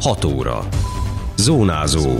6 óra. Zónázó.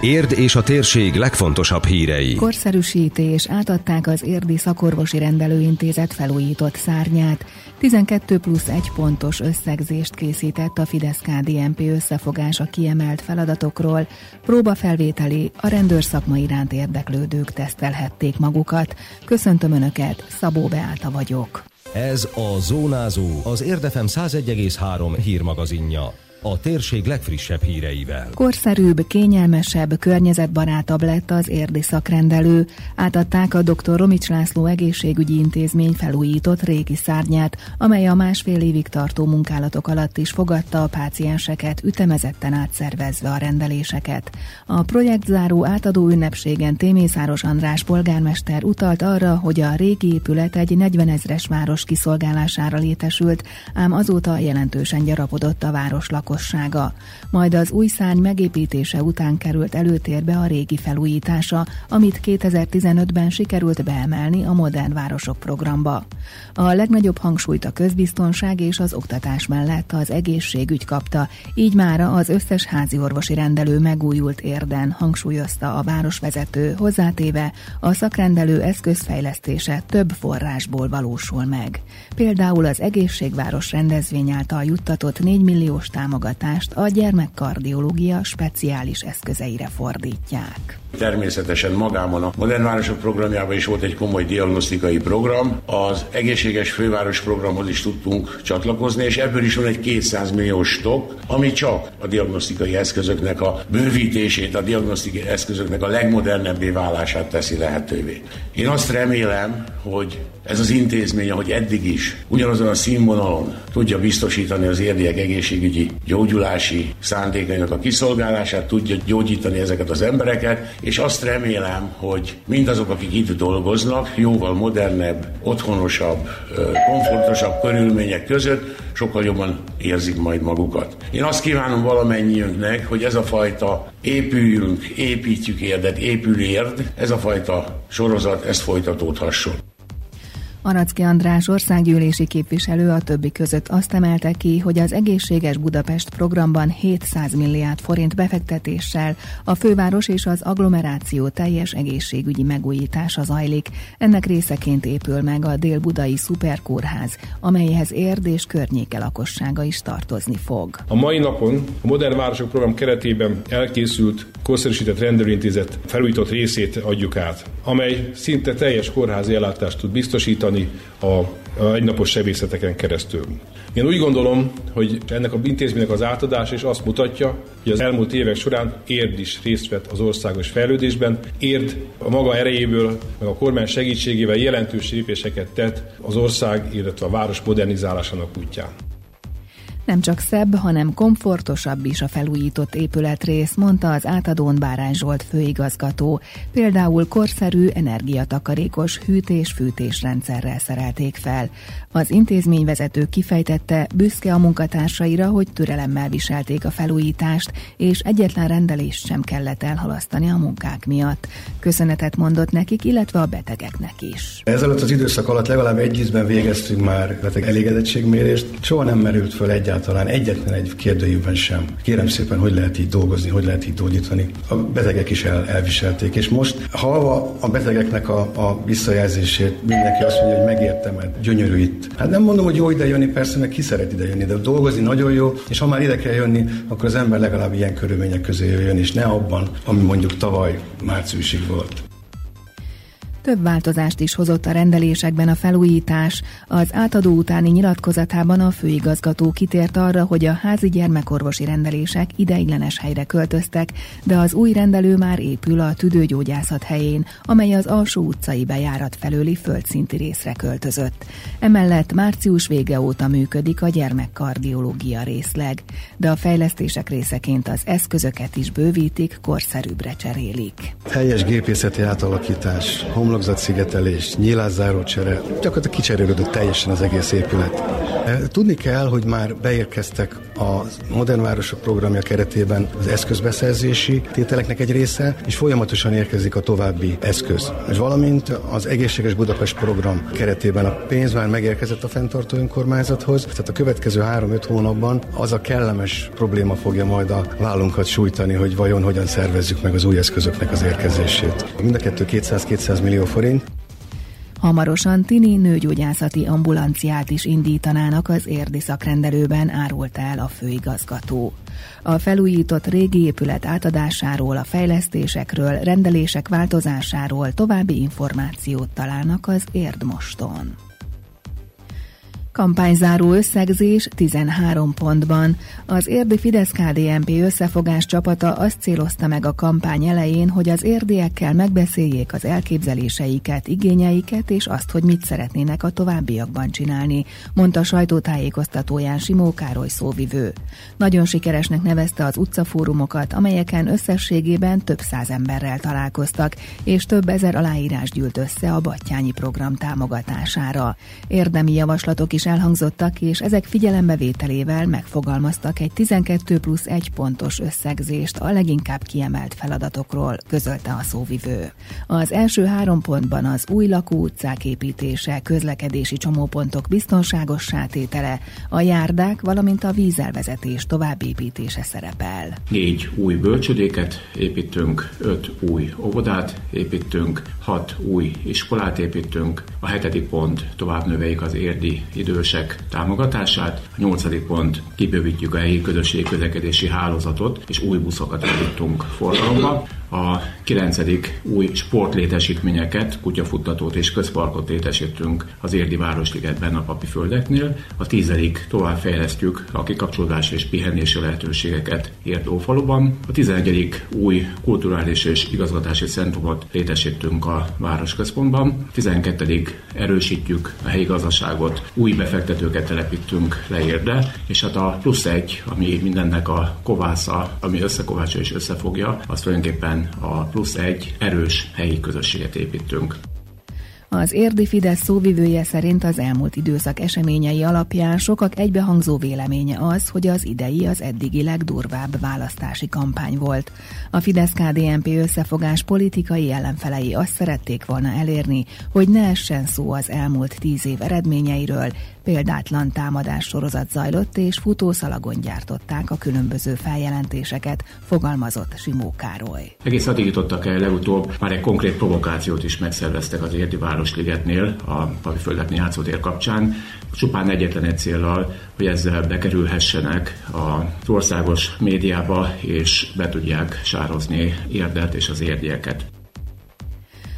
Érd és a térség legfontosabb hírei. Korszerűsítés átadták az Érdi Szakorvosi Rendelőintézet felújított szárnyát. 12 plusz 1 pontos összegzést készített a Fidesz-KDNP összefogása kiemelt feladatokról. Próbafelvételi a rendőrszakma iránt érdeklődők tesztelhették magukat. Köszöntöm Önöket, Szabó Beáta vagyok. Ez a Zónázó, az Érdefem 101,3 hírmagazinja a térség legfrissebb híreivel. Korszerűbb, kényelmesebb, környezetbarátabb lett az érdi szakrendelő. Átadták a dr. Romics László egészségügyi intézmény felújított régi szárnyát, amely a másfél évig tartó munkálatok alatt is fogadta a pácienseket, ütemezetten átszervezve a rendeléseket. A projektzáró átadó ünnepségen Témészáros András polgármester utalt arra, hogy a régi épület egy 40 ezres város kiszolgálására létesült, ám azóta jelentősen gyarapodott a város lakos lakossága. Majd az új szárny megépítése után került előtérbe a régi felújítása, amit 2015-ben sikerült beemelni a Modern Városok programba. A legnagyobb hangsúlyt a közbiztonság és az oktatás mellett az egészségügy kapta, így mára az összes házi orvosi rendelő megújult érden, hangsúlyozta a városvezető, hozzátéve a szakrendelő eszközfejlesztése több forrásból valósul meg. Például az egészségváros rendezvény által juttatott 4 milliós támogatást támogatást a gyermekkardiológia speciális eszközeire fordítják. Természetesen magában a Modern Városok programjában is volt egy komoly diagnosztikai program. Az egészséges főváros programhoz is tudtunk csatlakozni, és ebből is van egy 200 milliós stok, ami csak a diagnosztikai eszközöknek a bővítését, a diagnosztikai eszközöknek a legmodernebbé válását teszi lehetővé. Én azt remélem, hogy ez az intézmény, ahogy eddig is, ugyanazon a színvonalon tudja biztosítani az érdiek egészségügyi gyógyulási szándékainak a kiszolgálását, tudja gyógyítani ezeket az embereket, és azt remélem, hogy mindazok, akik itt dolgoznak, jóval modernebb, otthonosabb, komfortosabb körülmények között sokkal jobban érzik majd magukat. Én azt kívánom valamennyiünknek, hogy ez a fajta épüljünk, építjük érdet, épül érd, ez a fajta sorozat, ez folytatódhasson. Aracki András országgyűlési képviselő a többi között azt emelte ki, hogy az Egészséges Budapest programban 700 milliárd forint befektetéssel a főváros és az agglomeráció teljes egészségügyi megújítása zajlik. Ennek részeként épül meg a Dél-Budai Szuperkórház, amelyhez érd és környéke lakossága is tartozni fog. A mai napon a Modern Városok program keretében elkészült korszerűsített rendelőintézet felújított részét adjuk át, amely szinte teljes kórházi ellátást tud biztosítani, javítani a, a egynapos sebészeteken keresztül. Én úgy gondolom, hogy ennek a intézménynek az átadás és azt mutatja, hogy az elmúlt évek során Érd is részt vett az országos fejlődésben. Érd a maga erejéből, meg a kormány segítségével jelentős lépéseket tett az ország, illetve a város modernizálásának útján. Nem csak szebb, hanem komfortosabb is a felújított épületrész, mondta az átadón Bárány Zsolt főigazgató. Például korszerű, energiatakarékos hűtés-fűtés rendszerrel szerelték fel. Az intézményvezető kifejtette, büszke a munkatársaira, hogy türelemmel viselték a felújítást, és egyetlen rendelést sem kellett elhalasztani a munkák miatt. Köszönetet mondott nekik, illetve a betegeknek is. Ezelőtt az időszak alatt legalább egy ízben végeztünk már beteg elégedettségmérést. Soha nem merült föl egyáltalán egyáltalán egyetlen egy kérdőjében sem. Kérem szépen, hogy lehet így dolgozni, hogy lehet így gyógyítani. A betegek is el, elviselték, és most halva a betegeknek a, a visszajelzését, mindenki azt mondja, hogy megértem, mert gyönyörű itt. Hát nem mondom, hogy jó ide jönni, persze, meg ki szeret ide jönni, de dolgozni nagyon jó, és ha már ide kell jönni, akkor az ember legalább ilyen körülmények közé jöjjön, és ne abban, ami mondjuk tavaly márciusig volt. Több változást is hozott a rendelésekben a felújítás. Az átadó utáni nyilatkozatában a főigazgató kitért arra, hogy a házi gyermekorvosi rendelések ideiglenes helyre költöztek, de az új rendelő már épül a tüdőgyógyászat helyén, amely az alsó utcai bejárat felőli földszinti részre költözött. Emellett március vége óta működik a gyermekkardiológia részleg, de a fejlesztések részeként az eszközöket is bővítik, korszerűbbre cserélik. Teljes gépészeti átalakítás, homlokzatszigetelés, nyílászáró csere, gyakorlatilag kicserélődött teljesen az egész épület. Tudni kell, hogy már beérkeztek a Modern Városok programja keretében az eszközbeszerzési tételeknek egy része, és folyamatosan érkezik a további eszköz. És valamint az Egészséges Budapest program keretében a pénz már megérkezett a fenntartó önkormányzathoz, tehát a következő 3-5 hónapban az a kellemes probléma fogja majd a vállunkat sújtani, hogy vajon hogyan szervezzük meg az új eszközöknek az érkezését. Mind a kettő 200-200 millió forint. Hamarosan tini nőgyógyászati ambulanciát is indítanának az érdi szakrendelőben, árult el a főigazgató. A felújított régi épület átadásáról, a fejlesztésekről, rendelések változásáról további információt találnak az Érdmoston. Kampányzáró összegzés 13 pontban. Az érdi Fidesz-KDNP összefogás csapata azt célozta meg a kampány elején, hogy az érdiekkel megbeszéljék az elképzeléseiket, igényeiket és azt, hogy mit szeretnének a továbbiakban csinálni, mondta sajtótájékoztatóján Simó Károly szóvivő. Nagyon sikeresnek nevezte az utcafórumokat, amelyeken összességében több száz emberrel találkoztak, és több ezer aláírás gyűlt össze a Battyányi program támogatására. Érdemi javaslatok is is elhangzottak, és ezek figyelembevételével megfogalmaztak egy 12 plusz 1 pontos összegzést a leginkább kiemelt feladatokról, közölte a szóvivő. Az első három pontban az új lakóutcák építése, közlekedési csomópontok biztonságos sátétele, a járdák, valamint a vízelvezetés továbbépítése szerepel. Négy új bölcsödéket építünk, öt új óvodát építünk, hat új iskolát építünk, a hetedik pont tovább növeljük az érdi idő idősek támogatását. A nyolcadik pont kibővítjük a helyi közösségi közlekedési hálózatot, és új buszokat állítunk forgalomba. A kilencedik új sportlétesítményeket, kutyafuttatót és közparkot létesítünk az Érdi Városligetben a papi földeknél. A tizedik továbbfejlesztjük a kikapcsolódási és pihenési lehetőségeket Érdófaluban. A tizenegyedik új kulturális és igazgatási centrumot létesítünk a városközpontban. A tizenkettedik erősítjük a helyi gazdaságot, új befektetőket telepítünk le Érde, és hát a plusz egy, ami mindennek a kovásza, ami összekovácsa és összefogja, az tulajdonképpen a plusz egy erős helyi közösséget építünk. Az érdi Fidesz szóvivője szerint az elmúlt időszak eseményei alapján sokak egybehangzó véleménye az, hogy az idei az eddigi legdurvább választási kampány volt. A Fidesz-KDNP összefogás politikai ellenfelei azt szerették volna elérni, hogy ne essen szó az elmúlt tíz év eredményeiről, Példátlan támadás sorozat zajlott, és futószalagon gyártották a különböző feljelentéseket, fogalmazott Simó Károly. Egész addig jutottak el legutóbb, már egy konkrét provokációt is megszerveztek az Érdi Városligetnél, a Paviföldeknél játszótér kapcsán, csupán egyetlen egy céllal, hogy ezzel bekerülhessenek az országos médiába, és be tudják sározni érdet és az érdieket.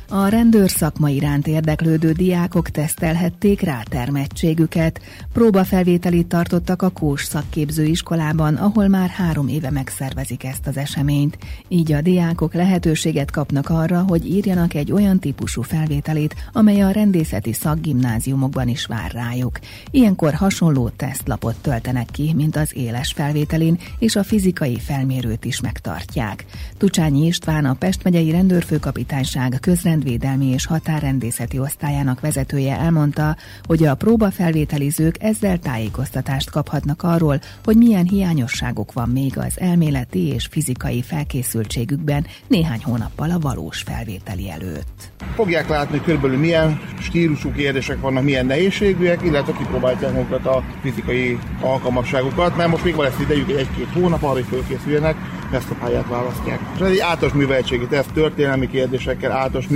A rendőr szakma iránt érdeklődő diákok tesztelhették rá termettségüket. Próbafelvételit tartottak a Kós szakképzőiskolában, ahol már három éve megszervezik ezt az eseményt. Így a diákok lehetőséget kapnak arra, hogy írjanak egy olyan típusú felvételét, amely a rendészeti szakgimnáziumokban is vár rájuk. Ilyenkor hasonló tesztlapot töltenek ki, mint az éles felvételin, és a fizikai felmérőt is megtartják. Tucsányi István, a Pest megyei rendőrfőkapitányság közrend rendvédelmi és határrendészeti osztályának vezetője elmondta, hogy a próbafelvételizők ezzel tájékoztatást kaphatnak arról, hogy milyen hiányosságok van még az elméleti és fizikai felkészültségükben néhány hónappal a valós felvételi előtt. Fogják látni, körülbelül milyen stílusú kérdések vannak, milyen nehézségűek, illetve kipróbálják magukat a fizikai alkalmasságukat, mert most még van lesz idejük egy-két hónap arra, hogy fölkészüljenek, ezt a pályát választják. És ez egy általános műveltségi teszt, történelmi kérdésekkel, általános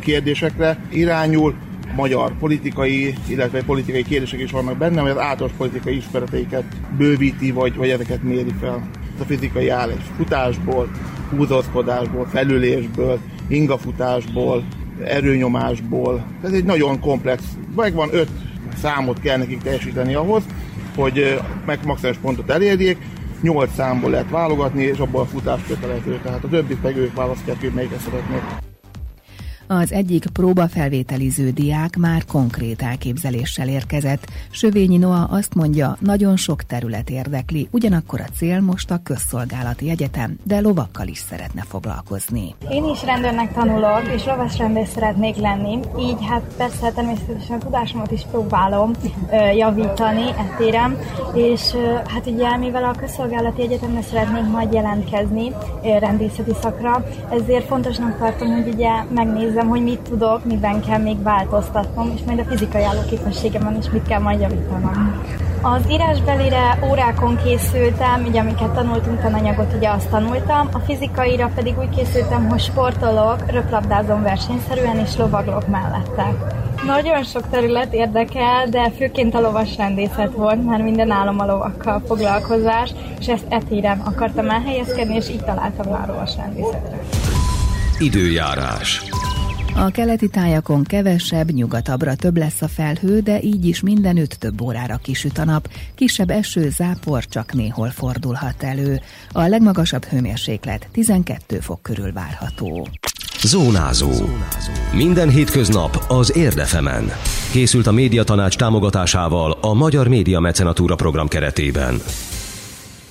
kérdésekre irányul, magyar politikai, illetve politikai kérdések is vannak benne, az általános politikai ismereteiket bővíti, vagy, vagy ezeket méri fel. A fizikai áll egy futásból, húzózkodásból, felülésből, ingafutásból, erőnyomásból. Ez egy nagyon komplex, megvan öt számot kell nekik teljesíteni ahhoz, hogy meg maximális pontot elérjék, 8 számból lehet válogatni, és abból a futás kötelező, tehát a többit meg ők választják, hogy melyiket szeretnék. Az egyik próbafelvételiző diák már konkrét elképzeléssel érkezett. Sövényi Noa azt mondja, nagyon sok terület érdekli, ugyanakkor a cél most a közszolgálati egyetem, de lovakkal is szeretne foglalkozni. Én is rendőrnek tanulok, és lovasrendész szeretnék lenni, így hát persze természetesen a tudásomat is próbálom ö, javítani etérem, és ö, hát ugye mivel a közszolgálati egyetemre szeretnék majd jelentkezni rendészeti szakra, ezért fontosnak tartom, hogy ugye megnézem, hogy mit tudok, miben kell még változtatnom, és majd a fizikai állóképességemen is mit kell majd javítanom. Az írásbelire órákon készültem, ugye amiket tanultunk tananyagot, ugye azt tanultam, a fizikaira pedig úgy készültem, hogy sportolok, röplabdázom versenyszerűen és lovaglok mellette. Nagyon sok terület érdekel, de főként a lovas rendészet volt, mert minden állom a lovakkal foglalkozás, és ezt etéren akartam elhelyezkedni, és így találtam a lovas rendészetre. Időjárás. A keleti tájakon kevesebb, nyugatabbra több lesz a felhő, de így is mindenütt több órára kisüt a nap. Kisebb eső, zápor csak néhol fordulhat elő. A legmagasabb hőmérséklet 12 fok körül várható. Zónázó. Minden hétköznap az Érdefemen. Készült a médiatanács támogatásával a Magyar Média Mecenatúra program keretében.